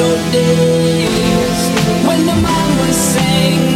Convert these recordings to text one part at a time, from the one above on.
old days. When the mama sang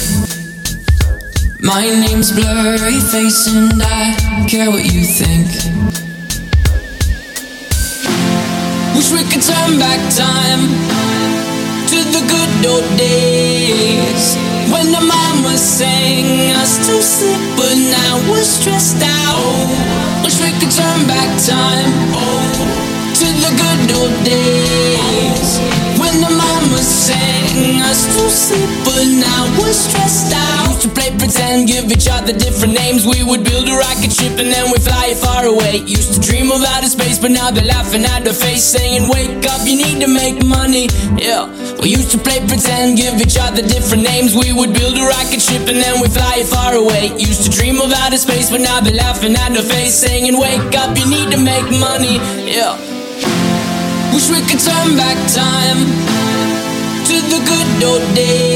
My name's Blurry Face and I care what you think. Wish we could turn back time to the good old days when the mama sang us to sleep, but now we're stressed out. Wish we could turn back time to the good old days when the mama sang us to sleep, but now we're stressed give each other different names. We would build a rocket ship and then we fly it far away. Used to dream of outer space, but now they're laughing at the face, saying, Wake up, you need to make money. Yeah, we used to play pretend, give each other different names. We would build a rocket ship and then we fly it far away. Used to dream of outer space, but now they're laughing at the face, saying, Wake up, you need to make money. Yeah. Wish we could turn back time to the good old days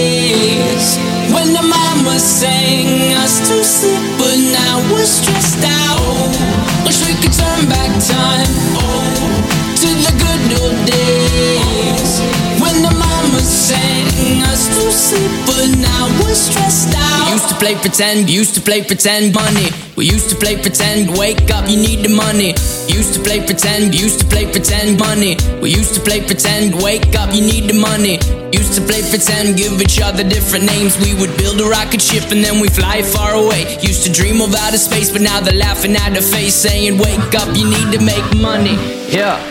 when the mama sang us to sleep, but now we're stressed out. Wish we could turn back time oh, to the good old days when the mama sang us to sleep, but now we're stressed play pretend, used to play pretend money. We used to play pretend, wake up, you need the money. Used to play pretend, used to play pretend money. We used to play pretend, wake up, you need the money. Used to play pretend, give each other different names. We would build a rocket ship and then we fly far away. Used to dream of outer space, but now they're laughing at the face, saying, Wake up, you need to make money. Yeah.